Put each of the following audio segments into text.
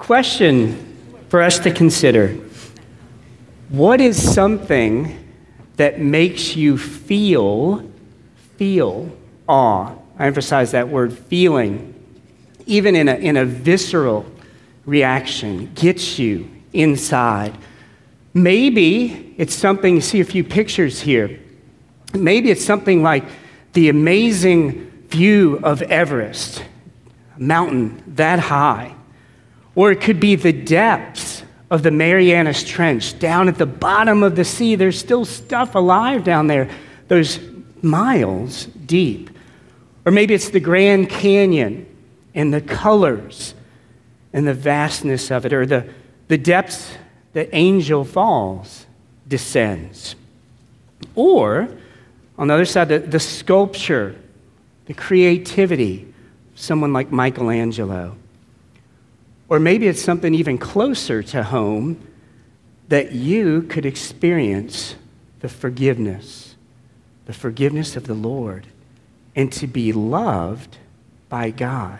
question for us to consider What is something that makes you feel, feel awe? I emphasize that word feeling, even in a, in a visceral reaction, gets you inside. Maybe it's something, you see a few pictures here. Maybe it's something like the amazing view of Everest, a mountain that high. Or it could be the depths of the Marianas Trench down at the bottom of the sea. There's still stuff alive down there, those miles deep. Or maybe it's the Grand Canyon and the colors and the vastness of it, or the, the depths that Angel Falls descends. Or, on the other side, the, the sculpture, the creativity of someone like Michelangelo. Or maybe it's something even closer to home that you could experience the forgiveness, the forgiveness of the Lord, and to be loved by God.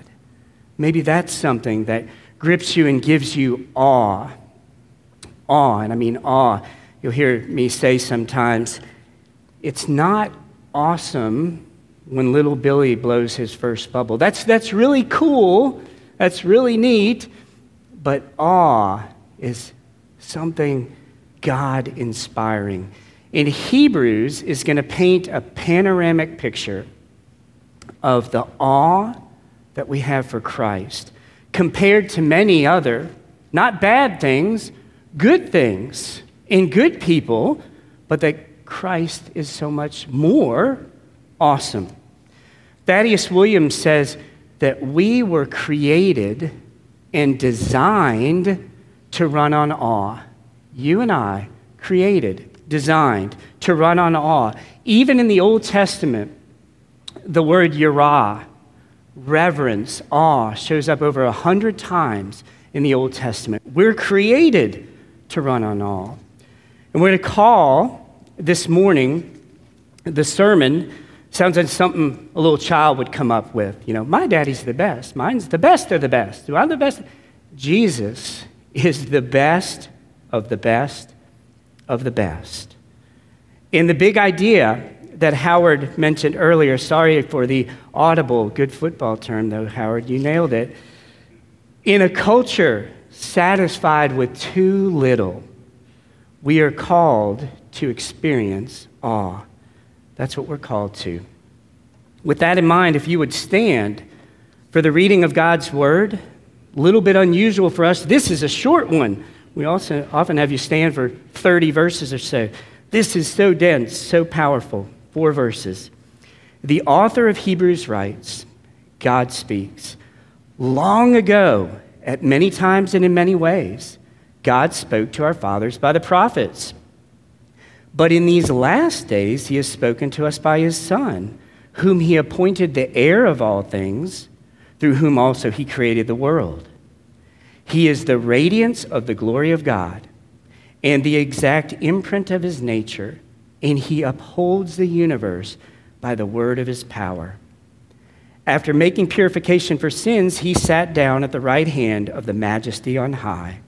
Maybe that's something that grips you and gives you awe. Awe, and I mean awe. You'll hear me say sometimes, it's not awesome when little Billy blows his first bubble. That's, that's really cool. That's really neat. But awe is something God inspiring. In Hebrews is going to paint a panoramic picture of the awe that we have for Christ compared to many other, not bad things, good things in good people, but that Christ is so much more awesome. Thaddeus Williams says that we were created and designed to run on awe. You and I, created, designed to run on awe. Even in the Old Testament, the word yirah, reverence, awe, shows up over a hundred times in the Old Testament. We're created to run on awe. And we're going to call this morning the sermon sounds like something a little child would come up with. You know, my daddy's the best. Mine's the best of the best. Do I the best? Jesus is the best of the best of the best. In the big idea that Howard mentioned earlier, sorry for the audible, good football term though, Howard, you nailed it. In a culture satisfied with too little, we are called to experience awe. That's what we're called to. With that in mind, if you would stand for the reading of God's word, a little bit unusual for us. This is a short one. We also often have you stand for 30 verses or so. This is so dense, so powerful. Four verses. The author of Hebrews writes God speaks. Long ago, at many times and in many ways, God spoke to our fathers by the prophets. But in these last days, he has spoken to us by his Son, whom he appointed the heir of all things, through whom also he created the world. He is the radiance of the glory of God and the exact imprint of his nature and he upholds the universe by the word of his power. After making purification for sins, he sat down at the right hand of the majesty on high,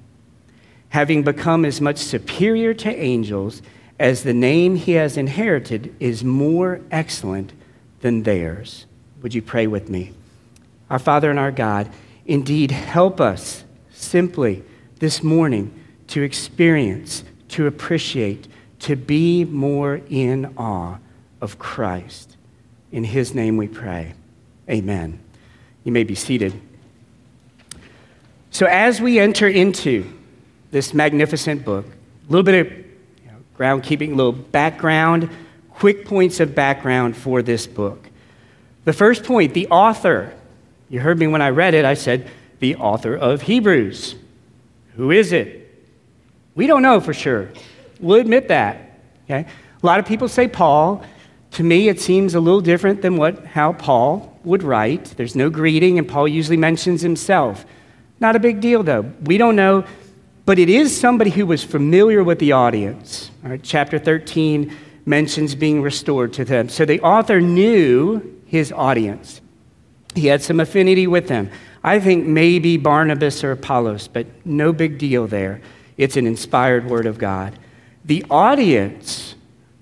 having become as much superior to angels as the name he has inherited is more excellent than theirs. Would you pray with me? Our Father and our God, indeed, help us simply this morning to experience, to appreciate, to be more in awe of Christ. In his name we pray. Amen. You may be seated. So, as we enter into this magnificent book, a little bit of you know, groundkeeping, a little background, quick points of background for this book. The first point, the author. You heard me when I read it, I said, the author of Hebrews. Who is it? We don't know for sure. We'll admit that. Okay? A lot of people say Paul. To me, it seems a little different than what, how Paul would write. There's no greeting, and Paul usually mentions himself. Not a big deal, though. We don't know, but it is somebody who was familiar with the audience. Right, chapter 13 mentions being restored to them. So the author knew his audience, he had some affinity with them. I think maybe Barnabas or Apollos, but no big deal there. It's an inspired word of God. The audience,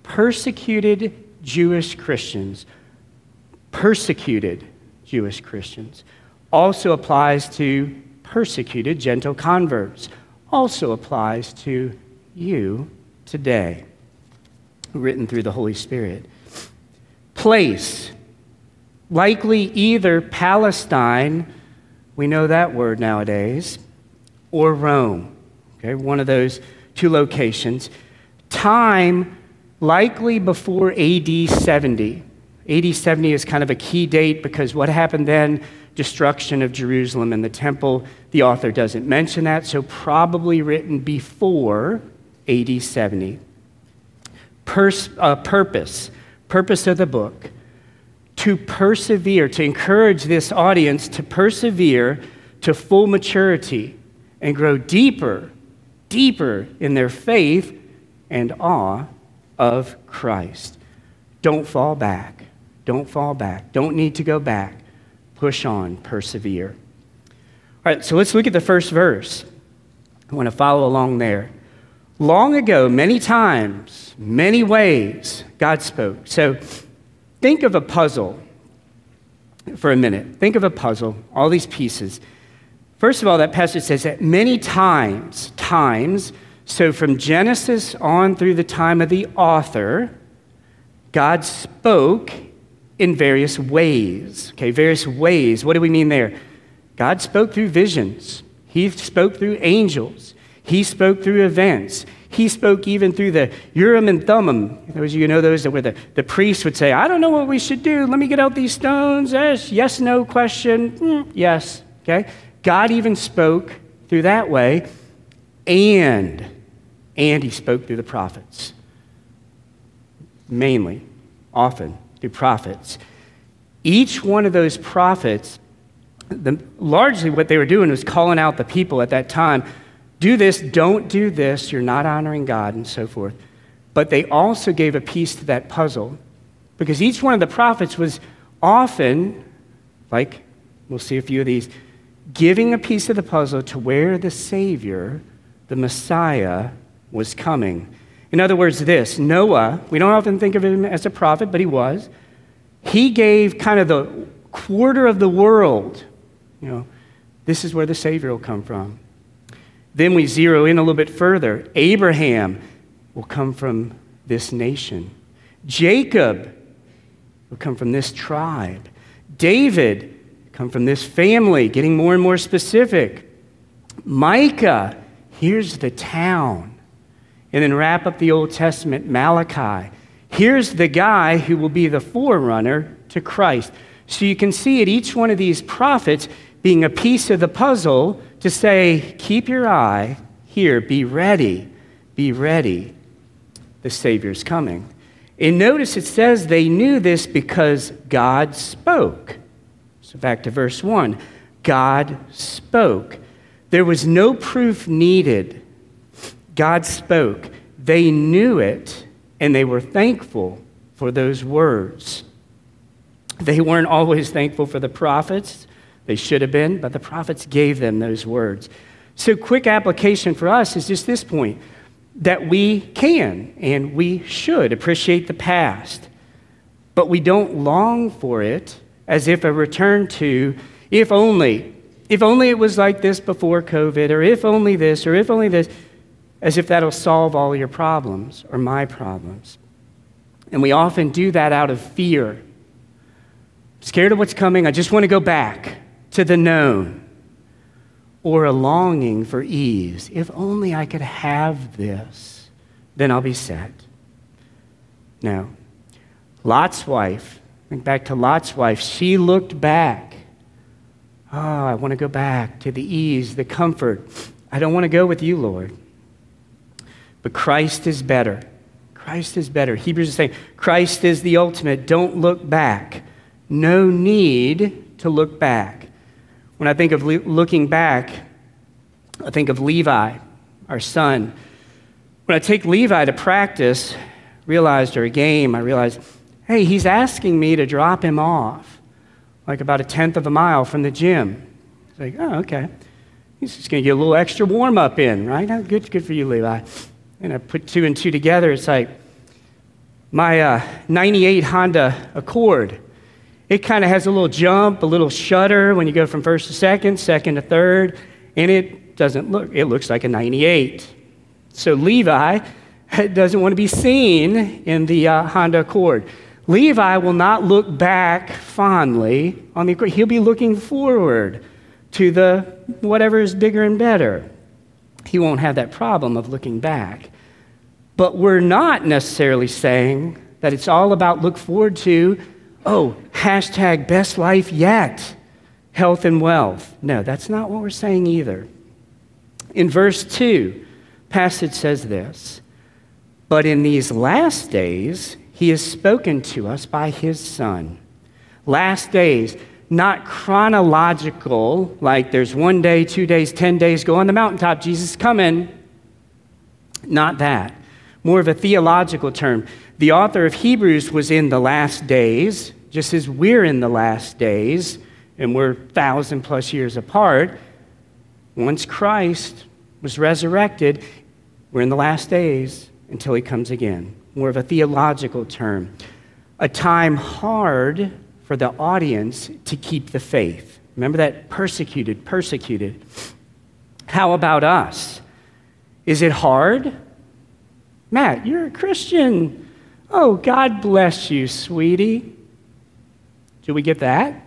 persecuted Jewish Christians, persecuted Jewish Christians, also applies to persecuted gentile converts, also applies to you today, written through the Holy Spirit. Place, likely either Palestine, we know that word nowadays, or Rome. Okay, one of those two locations. Time, likely before AD 70. AD 70 is kind of a key date because what happened then? Destruction of Jerusalem and the temple. The author doesn't mention that, so probably written before AD 70. Pers- uh, purpose, purpose of the book, to persevere, to encourage this audience to persevere to full maturity and grow deeper, deeper in their faith and awe of Christ. Don't fall back. Don't fall back. Don't need to go back. Push on, persevere. All right, so let's look at the first verse. I want to follow along there. Long ago, many times, many ways, God spoke. So think of a puzzle for a minute. Think of a puzzle, all these pieces. First of all, that passage says that many times, times, so from Genesis on through the time of the author, God spoke in various ways. Okay, various ways. What do we mean there? God spoke through visions, He spoke through angels, He spoke through events. He spoke even through the Urim and Thummim. Those you know those where the, the priest would say, I don't know what we should do. Let me get out these stones. Yes, yes, no question. Mm, yes. Okay? God even spoke through that way, and and he spoke through the prophets. Mainly, often through prophets. Each one of those prophets, the, largely what they were doing was calling out the people at that time do this, don't do this, you're not honoring God, and so forth. But they also gave a piece to that puzzle because each one of the prophets was often, like we'll see a few of these, giving a piece of the puzzle to where the Savior, the Messiah, was coming. In other words, this Noah, we don't often think of him as a prophet, but he was. He gave kind of the quarter of the world. You know, this is where the Savior will come from. Then we zero in a little bit further. Abraham will come from this nation. Jacob will come from this tribe. David come from this family, getting more and more specific. Micah, here's the town. And then wrap up the Old Testament, Malachi. Here's the guy who will be the forerunner to Christ. So you can see at each one of these prophets being a piece of the puzzle to say, keep your eye here, be ready, be ready. The Savior's coming. And notice it says they knew this because God spoke. So back to verse 1 God spoke. There was no proof needed. God spoke. They knew it, and they were thankful for those words. They weren't always thankful for the prophets. They should have been, but the prophets gave them those words. So, quick application for us is just this point that we can and we should appreciate the past, but we don't long for it as if a return to, if only, if only it was like this before COVID, or if only this, or if only this, as if that'll solve all your problems or my problems. And we often do that out of fear. Scared of what's coming, I just want to go back to the known, or a longing for ease. If only I could have this, then I'll be set. Now, Lot's wife, think back to Lot's wife, she looked back. Oh, I want to go back to the ease, the comfort. I don't want to go with you, Lord. But Christ is better. Christ is better. Hebrews is saying, Christ is the ultimate. Don't look back. No need to look back. When I think of le- looking back, I think of Levi, our son. When I take Levi to practice, realized or a game, I realized, hey, he's asking me to drop him off, like about a tenth of a mile from the gym. It's like, oh, okay. He's just going to get a little extra warm up in, right? Good, good for you, Levi. And I put two and two together. It's like my uh, 98 Honda Accord. It kind of has a little jump, a little shudder when you go from first to second, second to third, and it doesn't look, it looks like a 98. So Levi doesn't want to be seen in the uh, Honda Accord. Levi will not look back fondly on the Accord. He'll be looking forward to the whatever is bigger and better. He won't have that problem of looking back. But we're not necessarily saying that it's all about look forward to, oh, hashtag best life yet, health and wealth. No, that's not what we're saying either. In verse 2, passage says this But in these last days, he has spoken to us by his Son. Last days, not chronological, like there's one day, two days, ten days, go on the mountaintop, Jesus coming. Not that. More of a theological term. The author of Hebrews was in the last days, just as we're in the last days, and we're thousand plus years apart. Once Christ was resurrected, we're in the last days until he comes again. More of a theological term. A time hard for the audience to keep the faith. Remember that persecuted, persecuted. How about us? Is it hard? Matt, you're a Christian. Oh, God bless you, sweetie. Do we get that?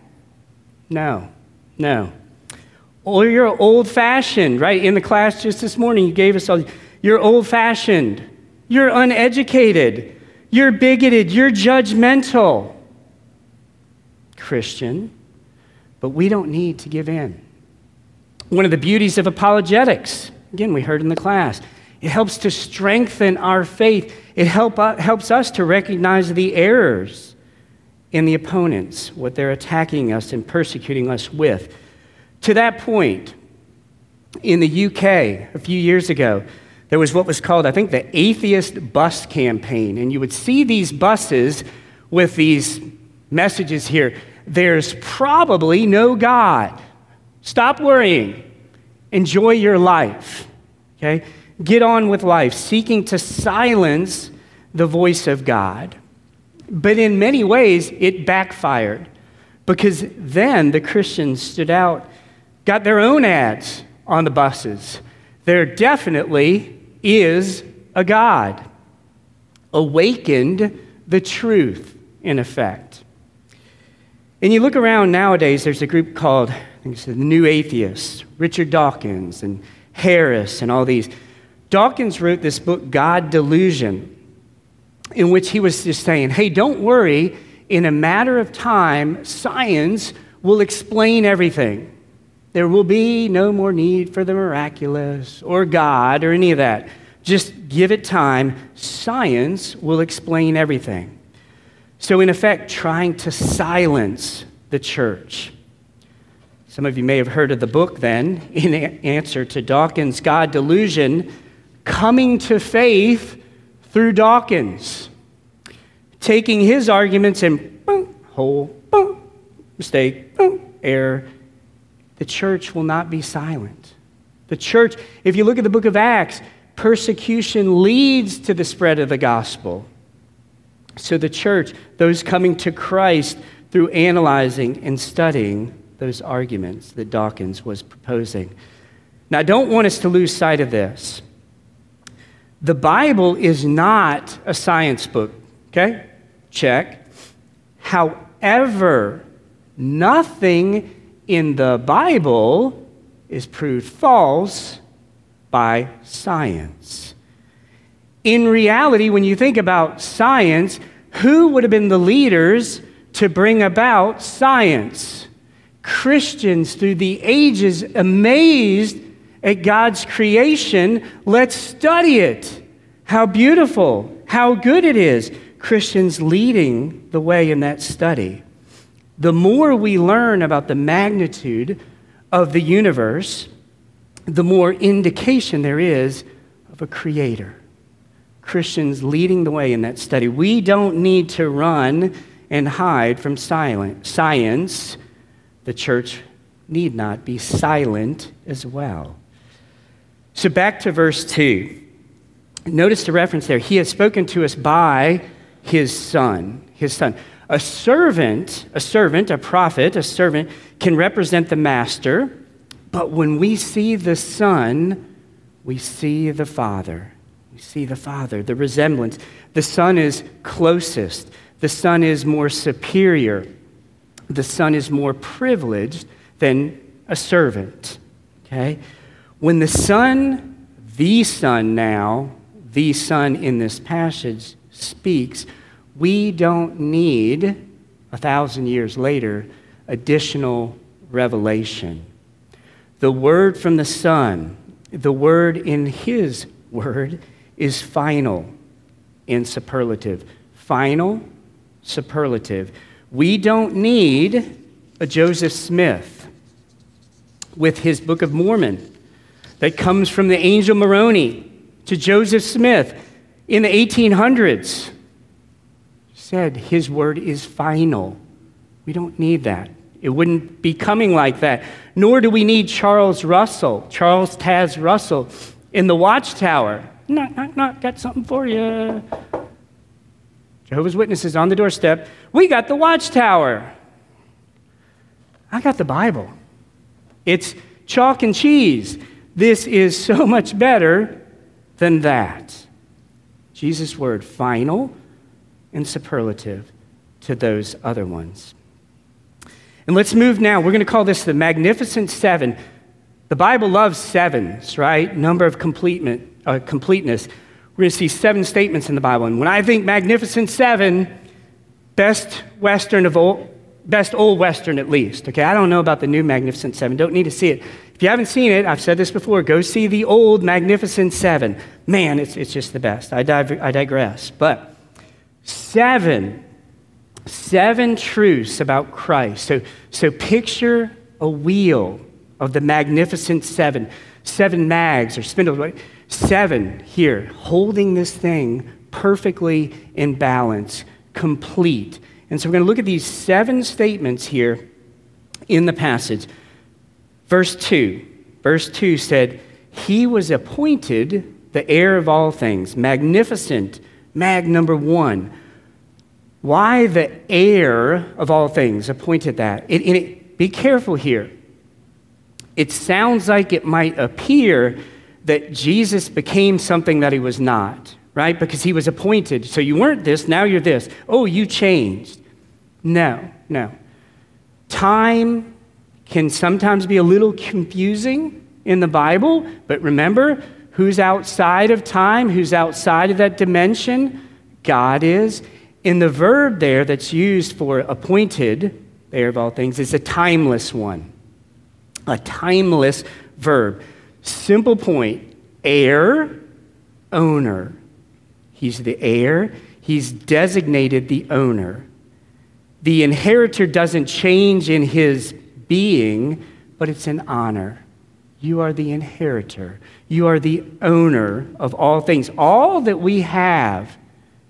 No, no. Or you're old fashioned, right? In the class just this morning, you gave us all. You're old fashioned. You're uneducated. You're bigoted. You're judgmental. Christian, but we don't need to give in. One of the beauties of apologetics, again, we heard in the class, it helps to strengthen our faith. It help, uh, helps us to recognize the errors in the opponents, what they're attacking us and persecuting us with. To that point, in the UK a few years ago, there was what was called, I think, the atheist bus campaign. And you would see these buses with these messages here there's probably no God. Stop worrying. Enjoy your life. Okay? Get on with life, seeking to silence the voice of God. But in many ways, it backfired because then the Christians stood out, got their own ads on the buses. There definitely is a God. Awakened the truth, in effect. And you look around nowadays, there's a group called, I think it's the New Atheists, Richard Dawkins and Harris and all these. Dawkins wrote this book, God Delusion, in which he was just saying, hey, don't worry, in a matter of time, science will explain everything. There will be no more need for the miraculous or God or any of that. Just give it time. Science will explain everything. So, in effect, trying to silence the church. Some of you may have heard of the book then, in answer to Dawkins' God delusion, coming to faith through Dawkins, taking his arguments and boom, hole, boom, mistake, boom, error. The church will not be silent. The church, if you look at the book of Acts, persecution leads to the spread of the gospel. So, the church, those coming to Christ through analyzing and studying those arguments that Dawkins was proposing. Now, I don't want us to lose sight of this. The Bible is not a science book, okay? Check. However, nothing in the Bible is proved false by science. In reality, when you think about science, who would have been the leaders to bring about science? Christians through the ages, amazed at God's creation, let's study it. How beautiful, how good it is. Christians leading the way in that study. The more we learn about the magnitude of the universe, the more indication there is of a creator. Christians leading the way in that study. We don't need to run and hide from silent, science. The church need not be silent as well. So back to verse 2. Notice the reference there. He has spoken to us by his son. His son. A servant, a servant, a prophet, a servant can represent the master, but when we see the son, we see the father. See the father, the resemblance. The son is closest, the son is more superior, the son is more privileged than a servant. Okay? When the son, the son now, the son in this passage speaks, we don't need, a thousand years later, additional revelation. The word from the Son, the word in His word, is final in superlative. Final, superlative. We don't need a Joseph Smith with his Book of Mormon that comes from the angel Moroni to Joseph Smith in the 1800s said his word is final. We don't need that. It wouldn't be coming like that. Nor do we need Charles Russell, Charles Taze Russell, in the Watchtower. Knock, knock, knock, got something for you. Jehovah's Witnesses on the doorstep. We got the Watchtower. I got the Bible. It's chalk and cheese. This is so much better than that. Jesus' word, final and superlative to those other ones. And let's move now. We're going to call this the Magnificent Seven. The Bible loves sevens, right? Number of uh, completeness. We're going to see seven statements in the Bible. And when I think Magnificent Seven, best Western of all, best old Western at least. Okay, I don't know about the new Magnificent Seven. Don't need to see it. If you haven't seen it, I've said this before. Go see the old Magnificent Seven. Man, it's, it's just the best. I, div- I digress. But seven, seven truths about Christ. So, so picture a wheel of the magnificent seven, seven mags or spindles, seven here, holding this thing perfectly in balance, complete. And so we're going to look at these seven statements here in the passage. Verse 2. Verse 2 said, He was appointed the heir of all things, magnificent, mag number one. Why the heir of all things appointed that? It, it, be careful here. It sounds like it might appear that Jesus became something that he was not, right? Because he was appointed. So you weren't this, now you're this. Oh, you changed. No, no. Time can sometimes be a little confusing in the Bible, but remember who's outside of time, who's outside of that dimension? God is. In the verb there that's used for appointed, there of all things, is a timeless one. A timeless verb. Simple point heir, owner. He's the heir, he's designated the owner. The inheritor doesn't change in his being, but it's an honor. You are the inheritor. You are the owner of all things. All that we have,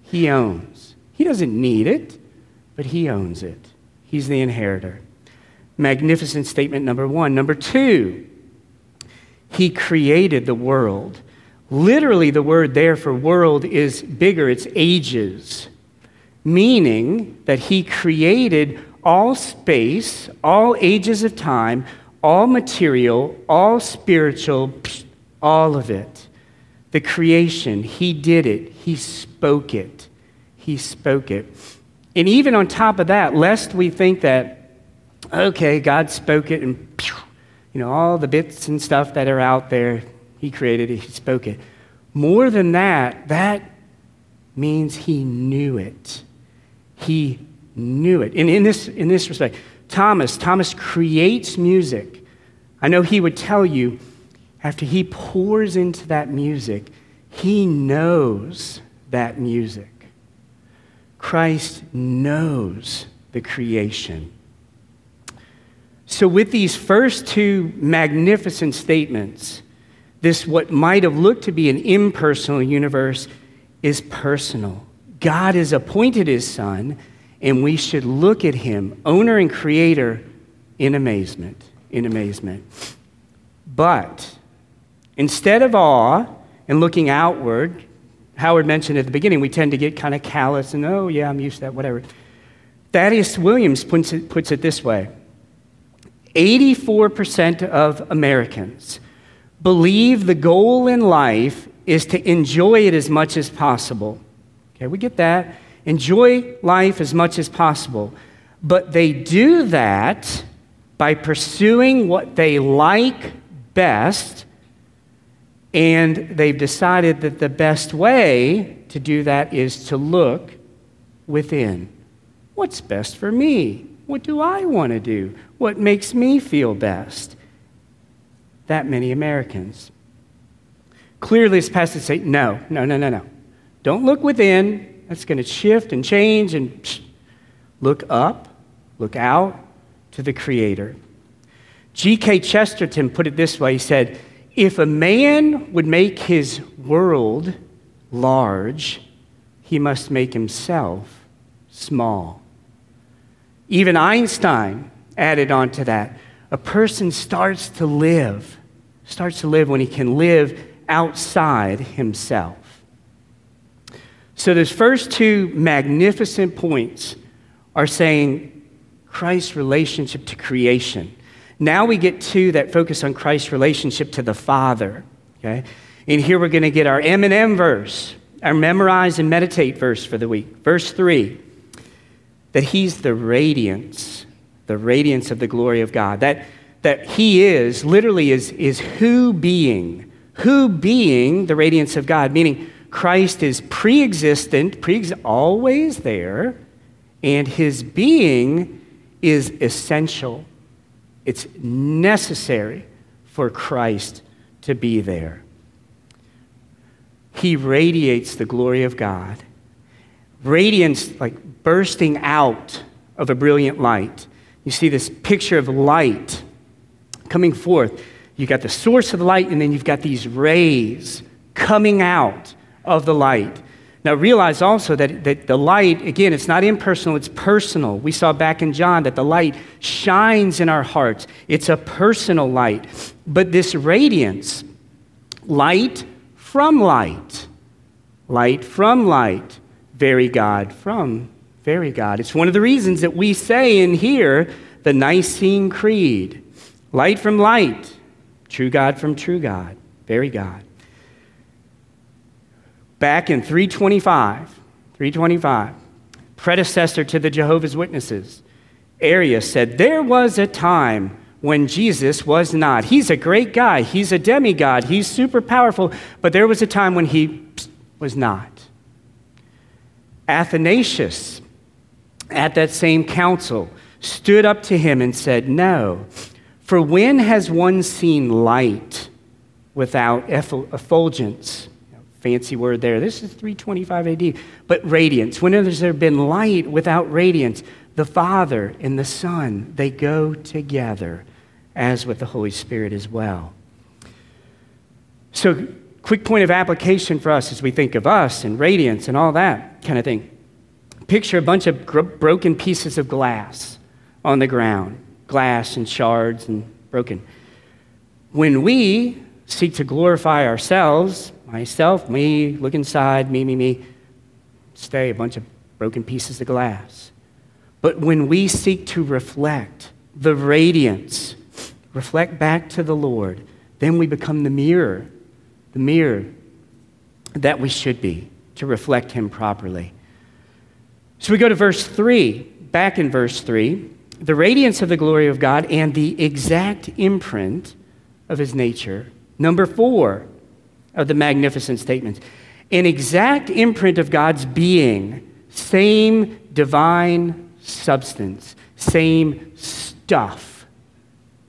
he owns. He doesn't need it, but he owns it. He's the inheritor. Magnificent statement number one. Number two, he created the world. Literally, the word there for world is bigger, it's ages, meaning that he created all space, all ages of time, all material, all spiritual, all of it. The creation, he did it, he spoke it he spoke it. And even on top of that, lest we think that, okay, God spoke it and, you know, all the bits and stuff that are out there, he created it, he spoke it. More than that, that means he knew it. He knew it. And in this, in this respect, Thomas, Thomas creates music. I know he would tell you after he pours into that music, he knows that music. Christ knows the creation. So, with these first two magnificent statements, this, what might have looked to be an impersonal universe, is personal. God has appointed his son, and we should look at him, owner and creator, in amazement. in amazement. But instead of awe and looking outward, Howard mentioned at the beginning, we tend to get kind of callous and, oh, yeah, I'm used to that, whatever. Thaddeus Williams puts it, puts it this way 84% of Americans believe the goal in life is to enjoy it as much as possible. Okay, we get that. Enjoy life as much as possible. But they do that by pursuing what they like best, and they've decided that the best way to do that is to look within. What's best for me? What do I want to do? What makes me feel best? That many Americans. Clearly, this passage say, no, no, no, no, no. Don't look within. That's going to shift and change and psh, look up, look out to the Creator. G.K. Chesterton put it this way He said, If a man would make his world large, he must make himself small. Even Einstein added on to that. A person starts to live, starts to live when he can live outside himself. So, those first two magnificent points are saying Christ's relationship to creation. Now we get two that focus on Christ's relationship to the Father. Okay? And here we're going to get our M&M verse, our memorize and meditate verse for the week. Verse 3, that he's the radiance, the radiance of the glory of God. That, that he is, literally is, is who being, who being the radiance of God, meaning Christ is pre-existent, pre existent, always there, and his being is essential. It's necessary for Christ to be there. He radiates the glory of God. Radiance, like bursting out of a brilliant light. You see this picture of light coming forth. You've got the source of the light, and then you've got these rays coming out of the light. Now, realize also that, that the light, again, it's not impersonal, it's personal. We saw back in John that the light shines in our hearts. It's a personal light. But this radiance, light from light, light from light, very God from very God. It's one of the reasons that we say in here the Nicene Creed light from light, true God from true God, very God back in 325, 325, predecessor to the Jehovah's Witnesses, Arius said, There was a time when Jesus was not. He's a great guy, he's a demigod, he's super powerful, but there was a time when he was not. Athanasius, at that same council, stood up to him and said, No, for when has one seen light without effulgence? fancy word there. This is 325 AD. But radiance. When has there been light without radiance? The Father and the Son, they go together, as with the Holy Spirit as well. So, quick point of application for us as we think of us and radiance and all that kind of thing. Picture a bunch of gro- broken pieces of glass on the ground, glass and shards and broken. When we seek to glorify ourselves, myself, me, look inside, me, me, me, stay a bunch of broken pieces of glass. But when we seek to reflect the radiance, reflect back to the Lord, then we become the mirror, the mirror that we should be to reflect Him properly. So we go to verse 3, back in verse 3 the radiance of the glory of God and the exact imprint of His nature. Number four, of the magnificent statements. An exact imprint of God's being, same divine substance, same stuff.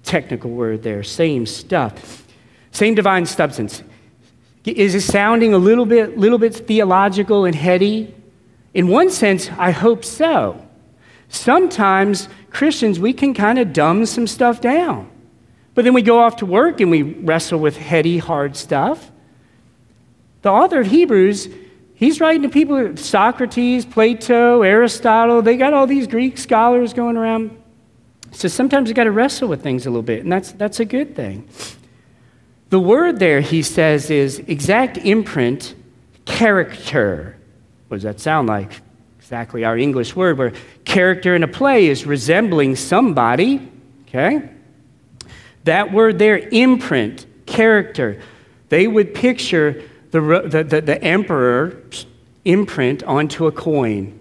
Technical word there, same stuff. Same divine substance. Is it sounding a little bit, little bit theological and heady? In one sense, I hope so. Sometimes Christians, we can kind of dumb some stuff down. But then we go off to work and we wrestle with heady, hard stuff. The author of Hebrews, he's writing to people, Socrates, Plato, Aristotle, they got all these Greek scholars going around. So sometimes you got to wrestle with things a little bit, and that's, that's a good thing. The word there, he says, is exact imprint, character. What does that sound like? Exactly our English word, where character in a play is resembling somebody, okay? That word there, imprint, character, they would picture the, the, the, the emperor's imprint onto a coin,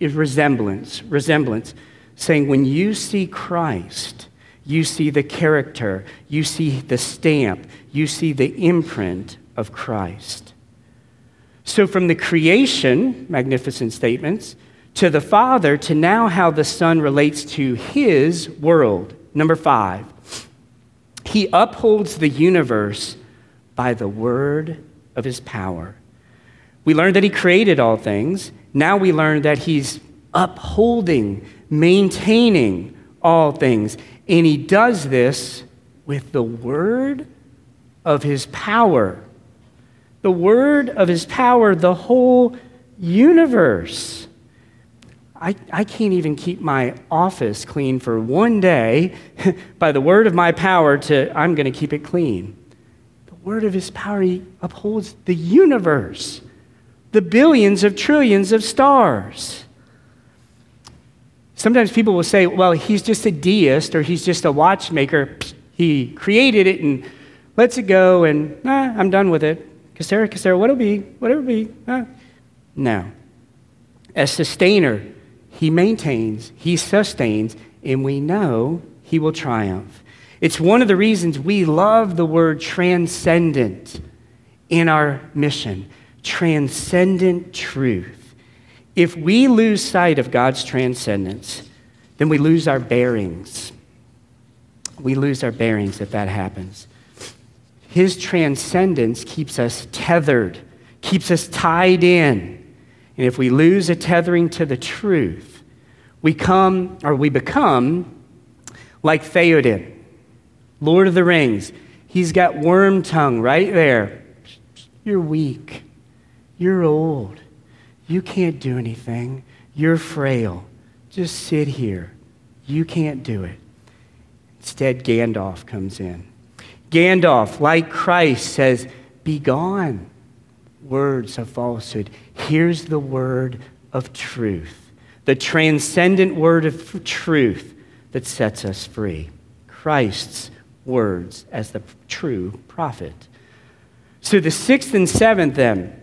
is resemblance, resemblance, saying when you see Christ, you see the character, you see the stamp, you see the imprint of Christ. So, from the creation, magnificent statements, to the Father, to now how the Son relates to his world. Number five, he upholds the universe by the word of his power. We learned that he created all things. Now we learn that he's upholding, maintaining all things. And he does this with the word of his power. The word of his power, the whole universe. I, I can't even keep my office clean for one day by the word of my power to I'm going to keep it clean. The word of his power, he upholds the universe, the billions of trillions of stars. Sometimes people will say, well, he's just a deist or he's just a watchmaker. He created it and lets it go and I'm done with it. Casera, Casera, what'll be, whatever be. No. As sustainer, he maintains, he sustains, and we know he will triumph. It's one of the reasons we love the word transcendent in our mission transcendent truth. If we lose sight of God's transcendence, then we lose our bearings. We lose our bearings if that happens. His transcendence keeps us tethered, keeps us tied in. And if we lose a tethering to the truth, we come or we become like Theoden, Lord of the Rings. He's got Wormtongue right there. You're weak. You're old. You can't do anything. You're frail. Just sit here. You can't do it. Instead, Gandalf comes in. Gandalf, like Christ, says, Be gone words of falsehood. Here's the word of truth, the transcendent word of truth that sets us free. Christ's words as the true prophet. So the sixth and seventh, then,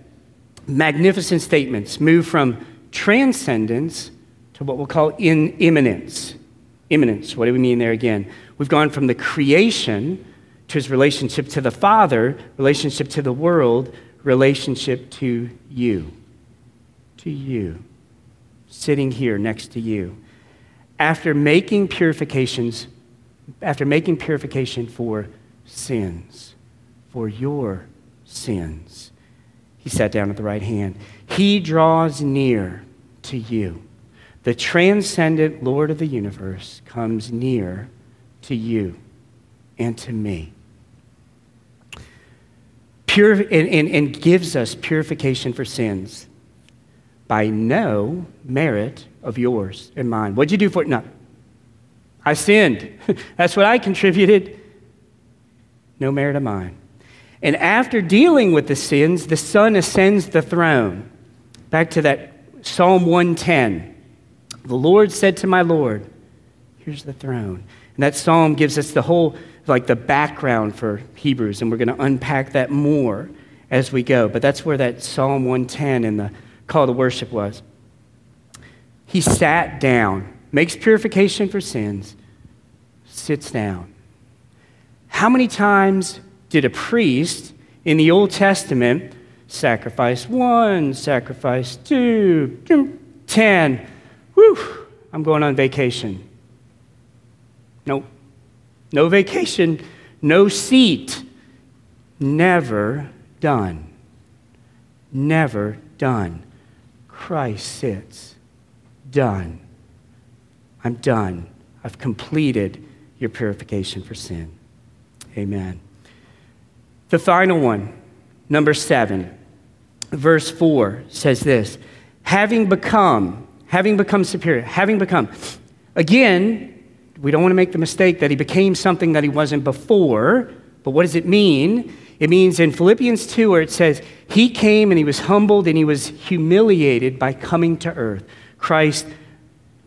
magnificent statements move from transcendence to what we'll call in immanence. Immanence, what do we mean there again? We've gone from the creation to his relationship to the Father, relationship to the world, relationship to you. To you. Sitting here next to you. After making purifications, after making purification for sins, for your sins, he sat down at the right hand. He draws near to you. The transcendent Lord of the universe comes near to you and to me and, and, and gives us purification for sins by no merit of yours and mine. What'd you do for it? No. I sinned. That's what I contributed. No merit of mine. And after dealing with the sins, the Son ascends the throne. Back to that Psalm 110. The Lord said to my Lord, Here's the throne. And that psalm gives us the whole like the background for Hebrews, and we're going to unpack that more as we go. But that's where that Psalm 110 and the call to worship was. He sat down, makes purification for sins, sits down. How many times did a priest in the Old Testament sacrifice one, sacrifice two, ten? Whew, I'm going on vacation. Nope. No vacation, no seat. Never done. Never done. Christ sits. Done. I'm done. I've completed your purification for sin. Amen. The final one, number seven, verse four says this having become, having become superior, having become. Again, we don't want to make the mistake that he became something that he wasn't before. But what does it mean? It means in Philippians 2, where it says, He came and He was humbled and He was humiliated by coming to earth. Christ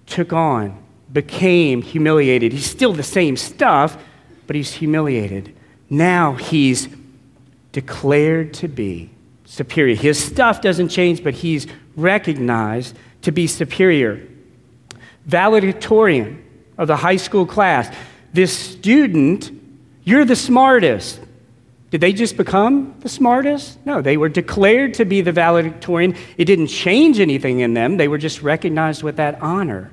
took on, became humiliated. He's still the same stuff, but He's humiliated. Now He's declared to be superior. His stuff doesn't change, but He's recognized to be superior. Valedictorian of the high school class. This student, you're the smartest. Did they just become the smartest? No, they were declared to be the valedictorian. It didn't change anything in them, they were just recognized with that honor.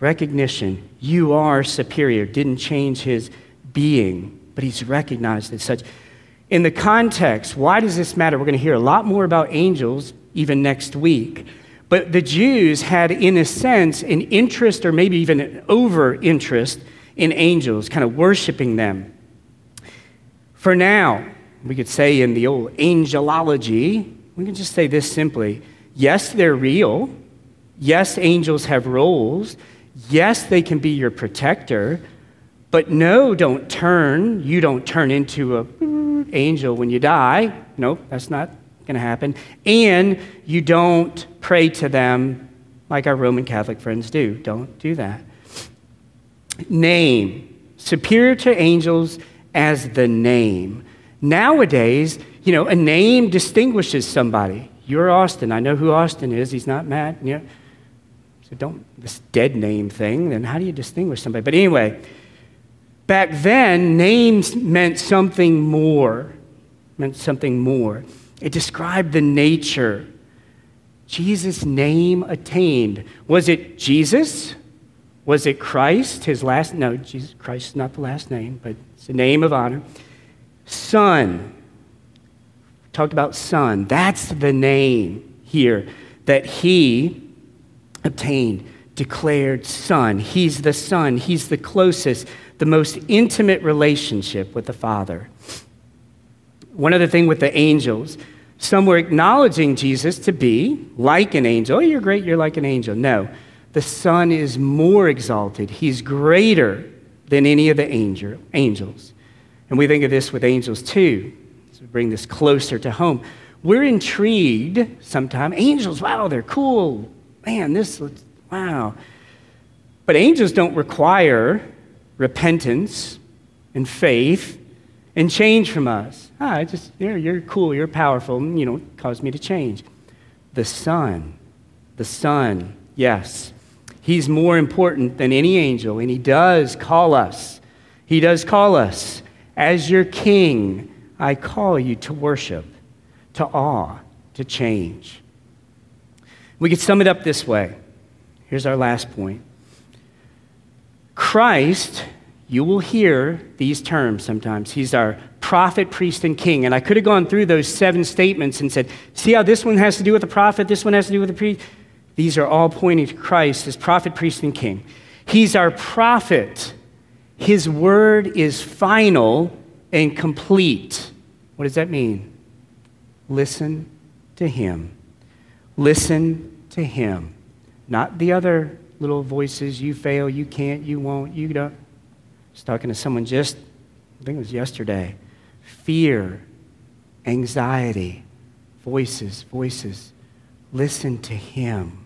Recognition, you are superior, didn't change his being, but he's recognized as such. In the context, why does this matter? We're going to hear a lot more about angels even next week. But the Jews had, in a sense, an interest or maybe even an over interest in angels, kind of worshiping them. For now, we could say in the old angelology, we can just say this simply yes, they're real. Yes, angels have roles. Yes, they can be your protector. But no, don't turn. You don't turn into an angel when you die. Nope, that's not going to happen. And you don't pray to them like our Roman Catholic friends do. Don't do that. Name. Superior to angels as the name. Nowadays, you know, a name distinguishes somebody. You're Austin. I know who Austin is. He's not Matt. Yeah. So don't, this dead name thing, then how do you distinguish somebody? But anyway, back then, names meant something more. Meant something more. It described the nature. Jesus' name attained. Was it Jesus? Was it Christ? His last no, Jesus Christ is not the last name, but it's a name of honor. Son. Talked about son. That's the name here that he obtained, declared son. He's the son. He's the closest, the most intimate relationship with the Father. One other thing with the angels, some were acknowledging Jesus to be like an angel. Oh, you're great, you're like an angel. No, the Son is more exalted, he's greater than any of the angel, angels. And we think of this with angels too, to bring this closer to home. We're intrigued sometimes. Angels, wow, they're cool. Man, this looks, wow. But angels don't require repentance and faith and change from us. Ah, just, you're, you're cool, you're powerful, you know, caused me to change. The Son, the Son, yes, He's more important than any angel, and He does call us. He does call us. As your King, I call you to worship, to awe, to change. We could sum it up this way. Here's our last point Christ, you will hear these terms sometimes. He's our prophet, priest, and king. And I could have gone through those seven statements and said, see how this one has to do with the prophet, this one has to do with the priest. These are all pointing to Christ as prophet, priest, and king. He's our prophet. His word is final and complete. What does that mean? Listen to him. Listen to him. Not the other little voices you fail, you can't, you won't, you don't. I was talking to someone just, I think it was yesterday. Fear, anxiety, voices, voices. Listen to him.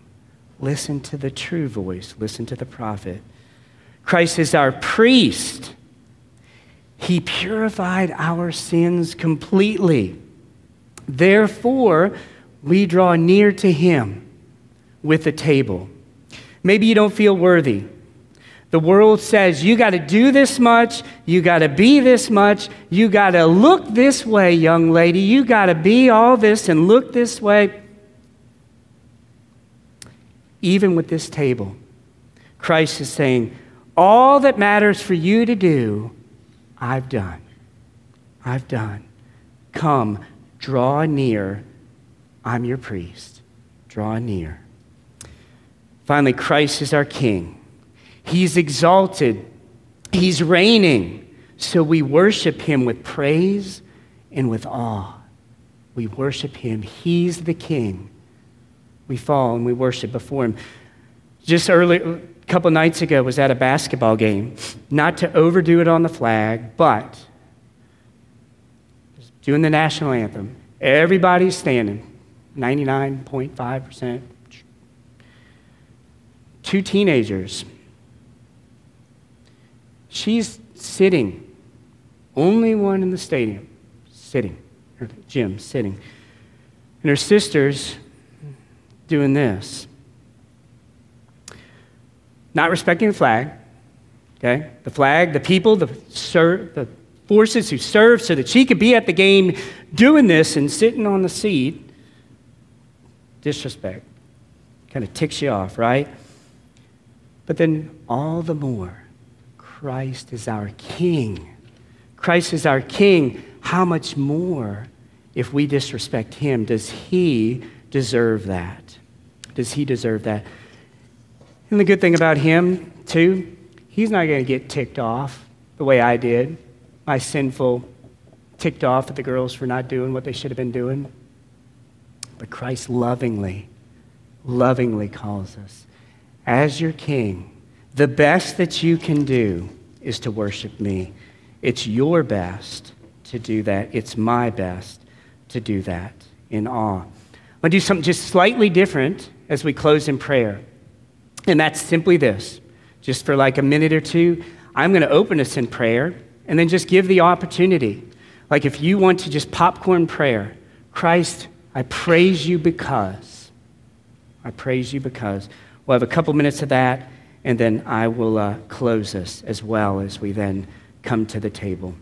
Listen to the true voice. Listen to the prophet. Christ is our priest. He purified our sins completely. Therefore, we draw near to him with a table. Maybe you don't feel worthy. The world says you got to do this much, you got to be this much, you got to look this way, young lady, you got to be all this and look this way even with this table. Christ is saying, All that matters for you to do, I've done. I've done. Come, draw near. I'm your priest. Draw near. Finally, Christ is our King. He's exalted, He's reigning. So we worship Him with praise and with awe. We worship Him. He's the King we fall and we worship before Him. Just earlier, a couple nights ago was at a basketball game. Not to overdo it on the flag, but doing the national anthem. Everybody's standing, 99.5%. Two teenagers. She's sitting, only one in the stadium, sitting, or gym, sitting. And her sister's doing this. Not respecting the flag, okay? The flag, the people, the, ser- the forces who serve so that she could be at the game doing this and sitting on the seat. Disrespect. Kind of ticks you off, right? But then all the more, Christ is our King. Christ is our King. How much more, if we disrespect him, does he deserve that? Does he deserve that? And the good thing about him, too, he's not going to get ticked off the way I did my sinful, ticked off at the girls for not doing what they should have been doing. But Christ lovingly, lovingly calls us as your king. The best that you can do is to worship me. It's your best to do that. It's my best to do that in awe. I'm going to do something just slightly different as we close in prayer. And that's simply this. Just for like a minute or two, I'm going to open us in prayer and then just give the opportunity. Like if you want to just popcorn prayer, Christ, I praise you because. I praise you because. We'll have a couple minutes of that, and then I will uh, close us as well as we then come to the table.